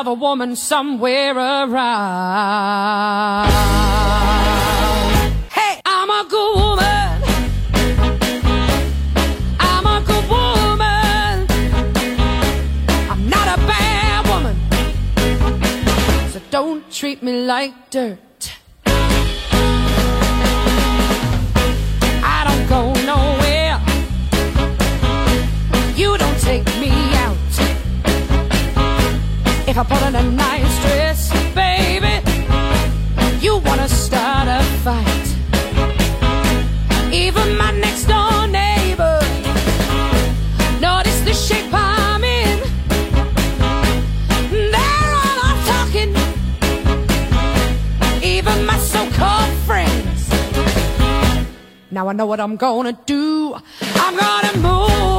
Another woman somewhere around. Hey, I'm a good woman. I'm a good woman. I'm not a bad woman. So don't treat me like dirt. I'm in a nice dress, baby. You wanna start a fight? Even my next door neighbor noticed the shape I'm in. They're all talking. Even my so-called friends. Now I know what I'm gonna do. I'm gonna move.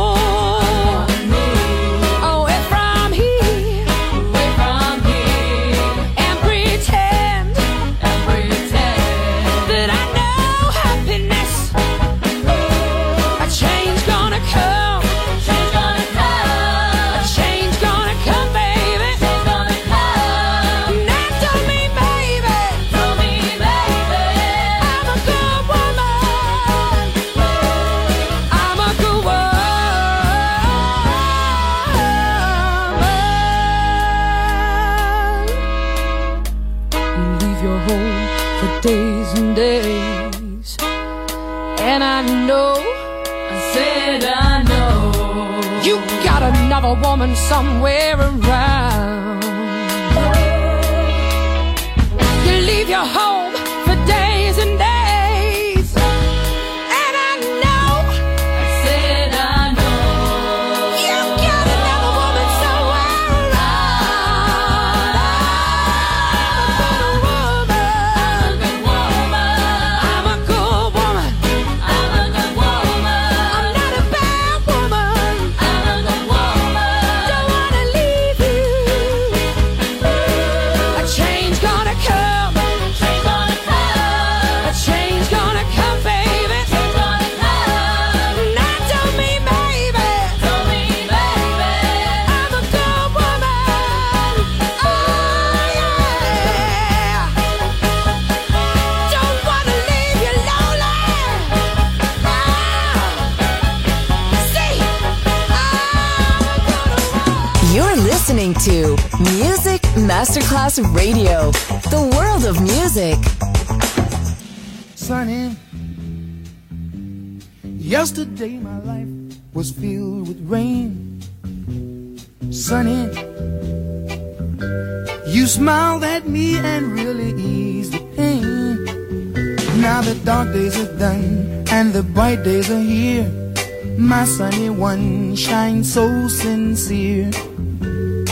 Woman somewhere around. Music Masterclass Radio, the world of music. sunny. Yesterday my life was filled with rain. Sunny, you smiled at me and really eased the pain. Now the dark days are done and the bright days are here. My sunny one shines so sincere.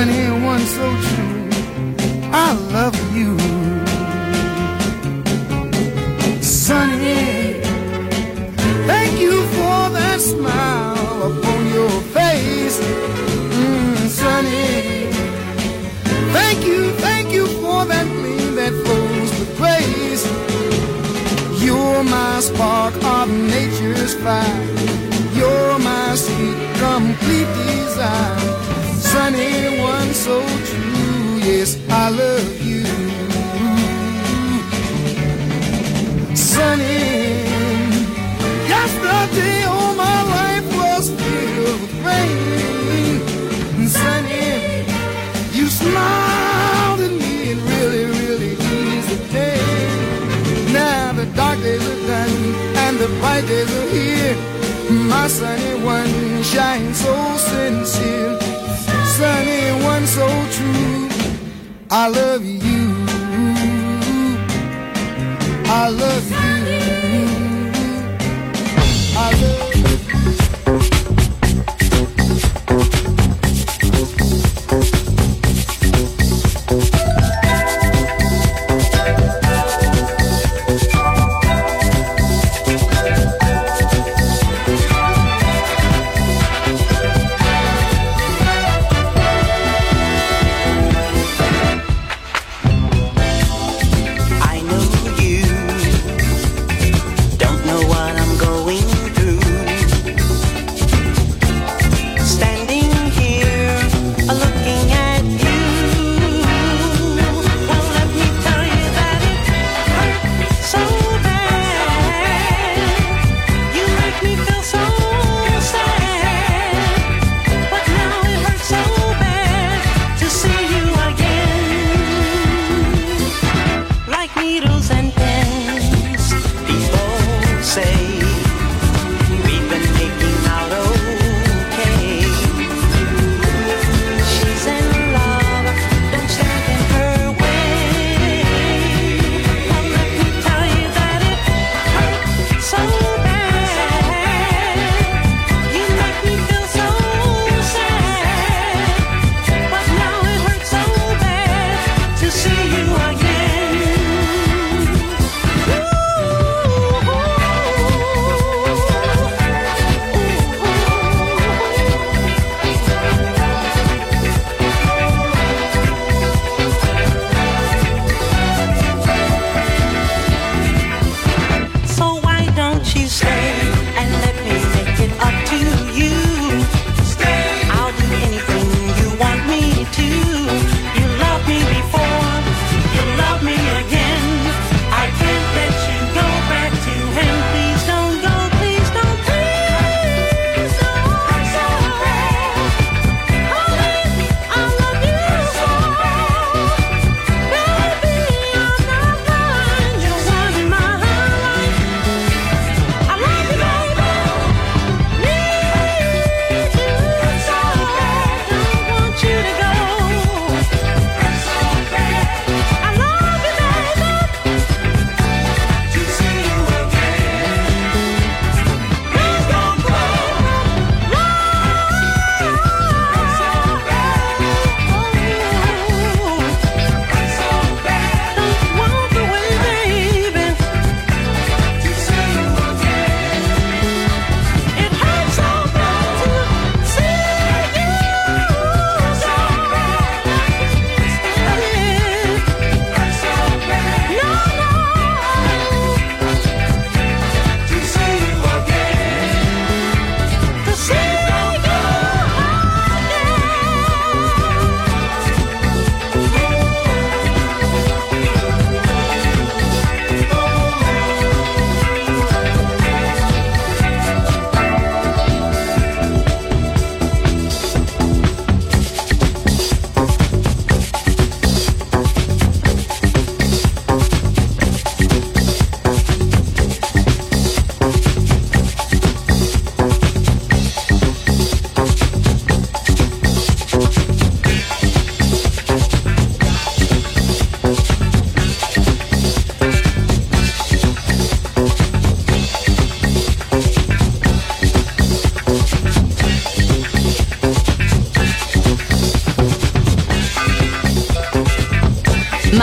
Sunny, one so true. I love you. Sunny, thank you for that smile upon your face. Mm, sunny, thank you, thank you for that gleam that flows with grace. You're my spark of nature's fire. You're my sweet, complete desire. Sunny, the bright days are here. My sunny one shines so sincere, sunny one so true. I love you. I love you.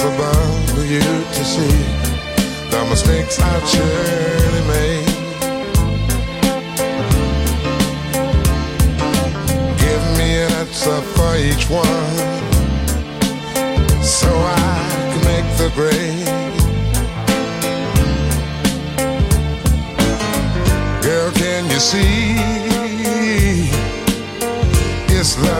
impossible for you to see the mistakes I've surely made. Give me an answer for each one, so I can make the grade. Girl, can you see? It's love.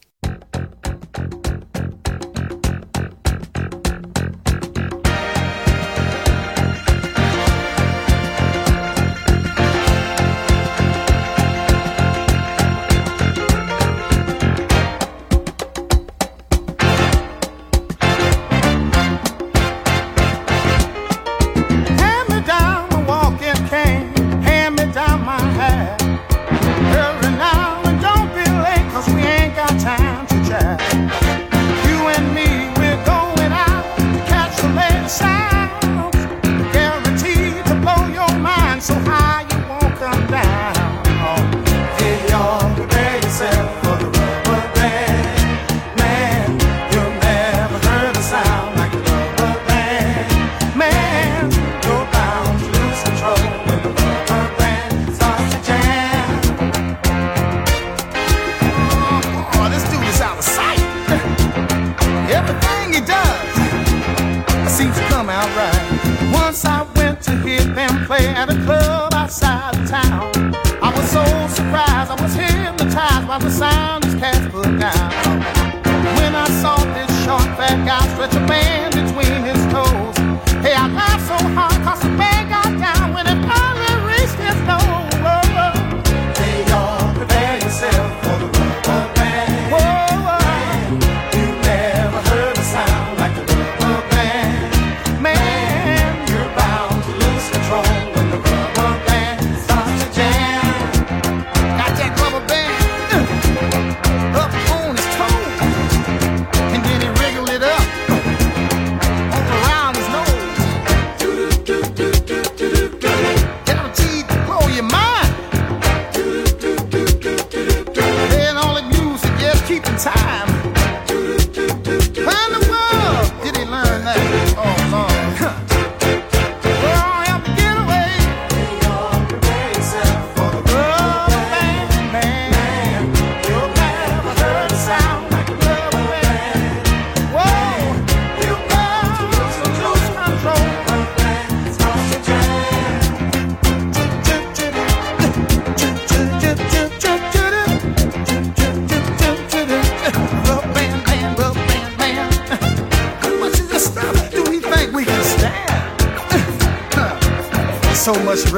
side of town. I was so surprised, I was hypnotized by the sound put down. When I saw this short, fat guy stretch a band.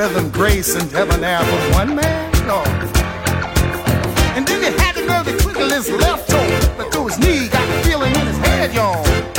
rhythm, grace, and heaven debonair from one man, oh. And then he had the nerve to twinkle his left toe, but through his knee, got the feeling in his head, y'all.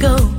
go.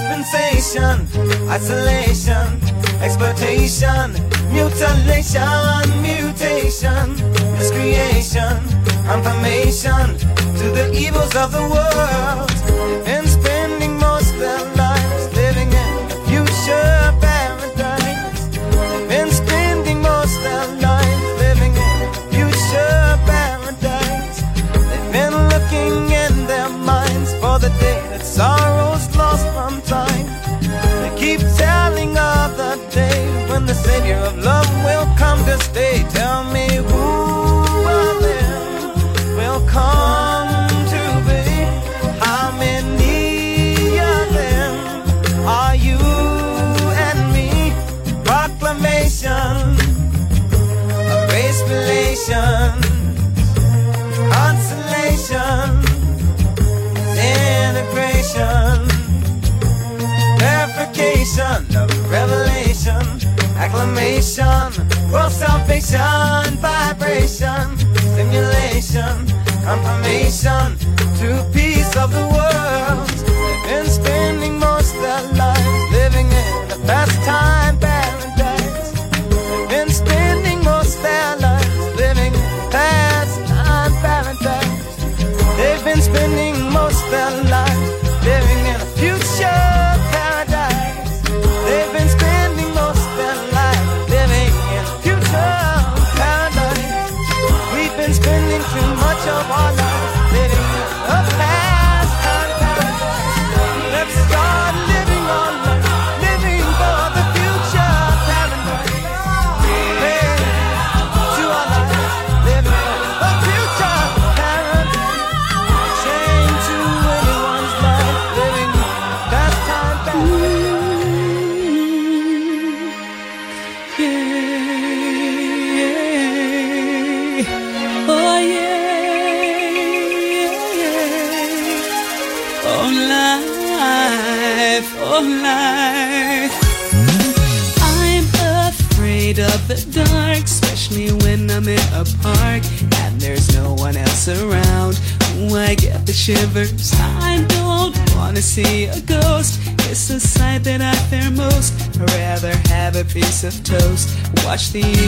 dispensation, isolation, exploitation, mutilation, mutation, miscreation, confirmation to the evils of the world. Vibration, vibration, stimulation, confirmation, two peace of the world. see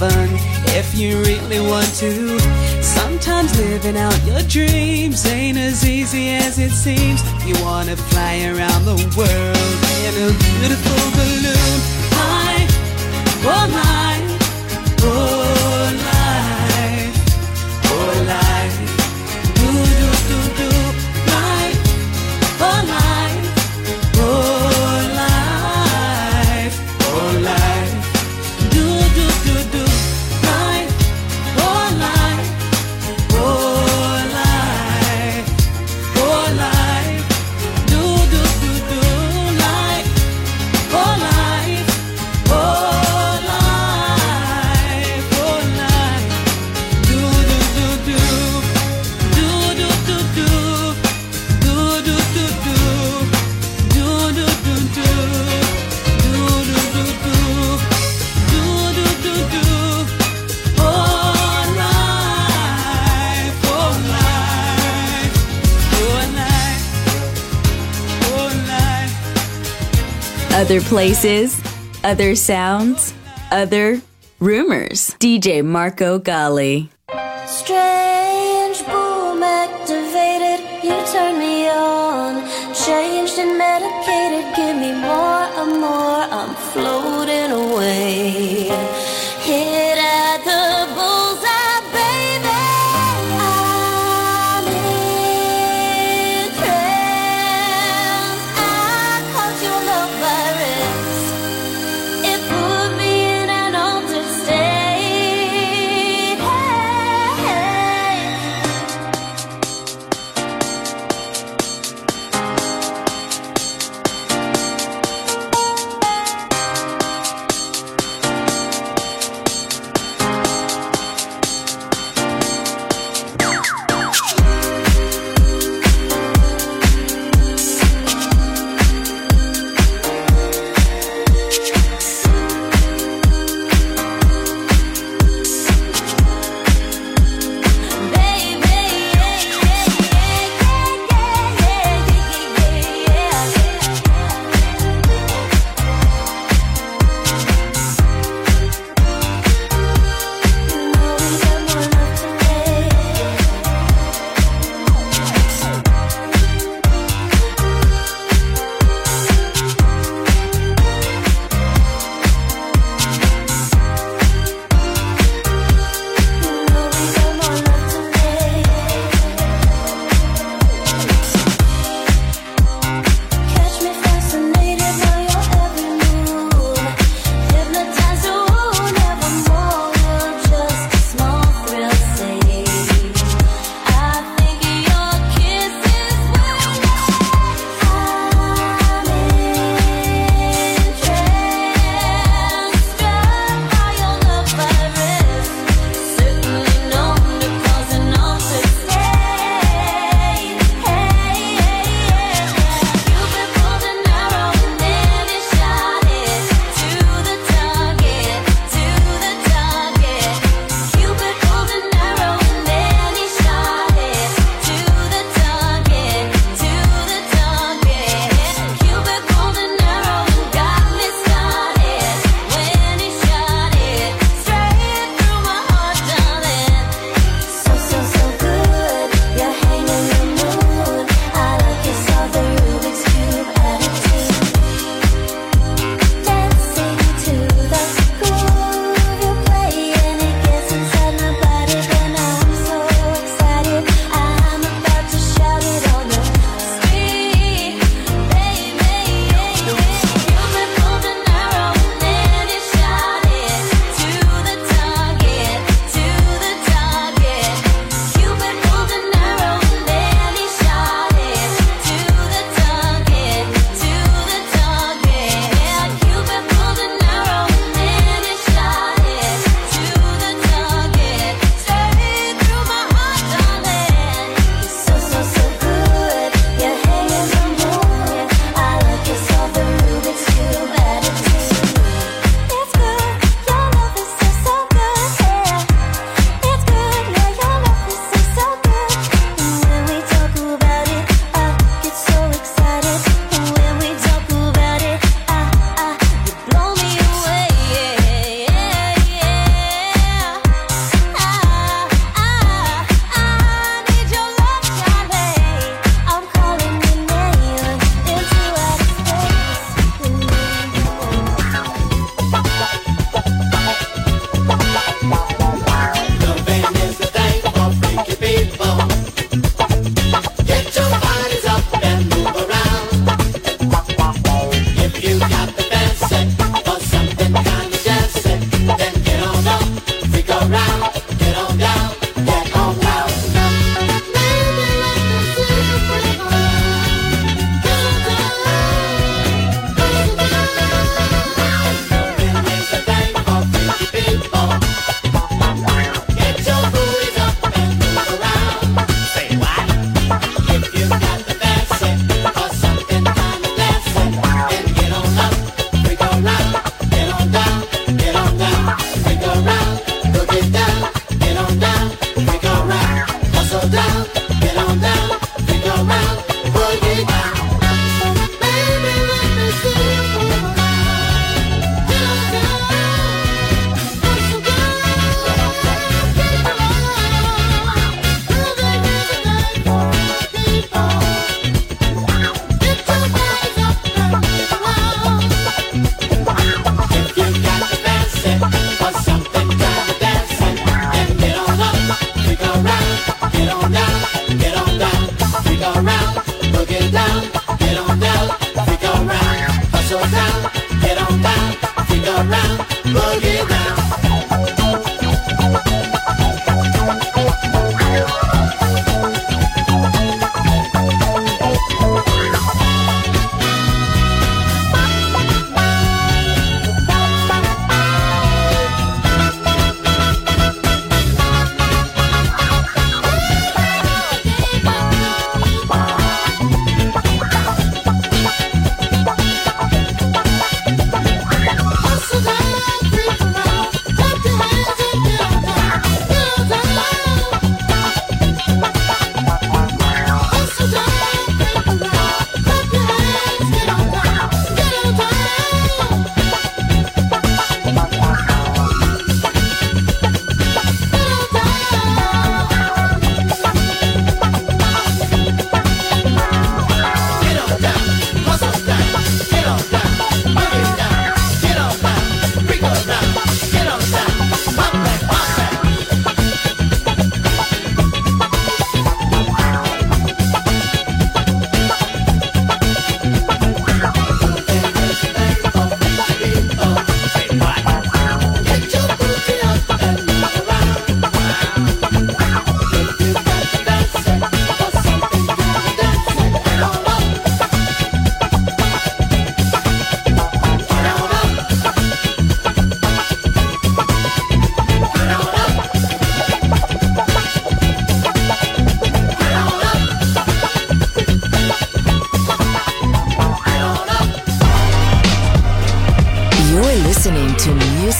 fun if you really want to. Sometimes living out your dreams ain't as easy as it seems. You wanna fly around the world in a beautiful balloon. High, oh my. Other places, other sounds, other rumors. DJ Marco Gally. Straight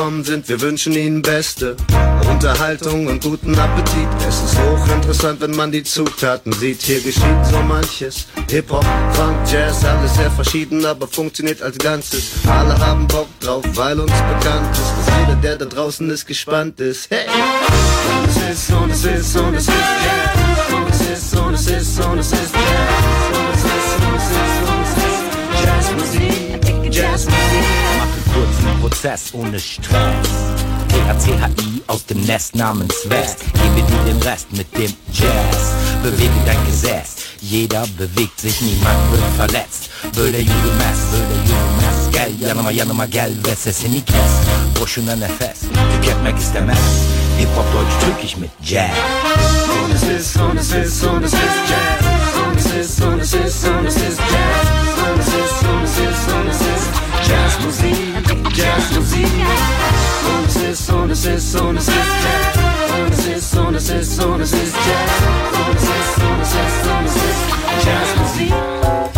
Gekommen sind. Wir wünschen Ihnen beste Unterhaltung und guten Appetit. Es ist hochinteressant, wenn man die Zutaten sieht. Hier geschieht so manches. Hip-Hop, Funk, Jazz, alles sehr verschieden, aber funktioniert als Ganzes. Alle haben Bock drauf, weil uns bekannt ist, dass jeder, der da draußen ist, gespannt ist. Hey! Und es ist, und es ist, und es ist Jazz. Und es ist, und es ist, und es ist Jazz. Kurzen Prozess ohne Stress. THCHI aus dem Nest namens West. Gebe dir den Rest mit dem Jazz. Bewege dein Gesäß. Jeder bewegt sich, niemand wird verletzt. Böyle yürümez, böyle yürümez. Gel yanıma yanıma gel ve sesini kes. Boşuna nefes, tüketmek istemez. Hip Hop Deutsch drück ich mit Jazz. Und es ist, und es ist, und es ist Jazz. Und es ist, und es ist, und es ist Jazz. Und es ist, und es ist, und es ist Jazzmusik, Jazzmusik. Und es ist, und es ist, und es ist Jazz. Und es ist, und es Jazz.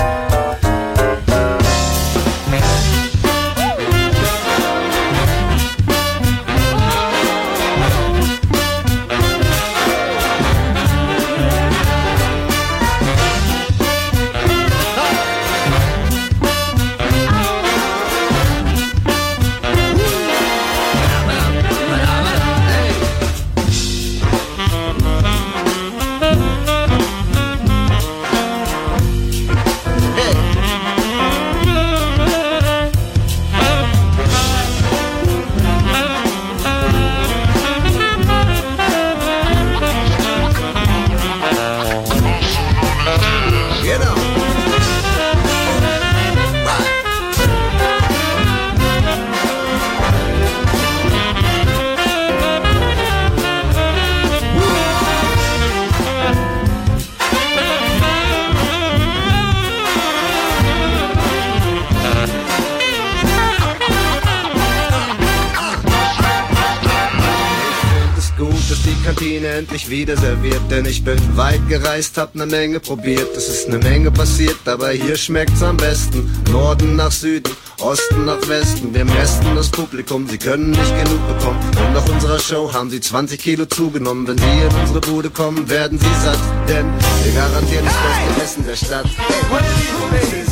Denn ich bin weit gereist, hab ne Menge probiert. Es ist ne Menge passiert, aber hier schmeckt's am besten. Norden nach Süden, Osten nach Westen. Wir messen das Publikum, sie können nicht genug bekommen. Und nach unserer Show haben sie 20 Kilo zugenommen. Wenn sie in unsere Bude kommen, werden sie satt. Denn wir garantieren das beste Essen der Stadt. what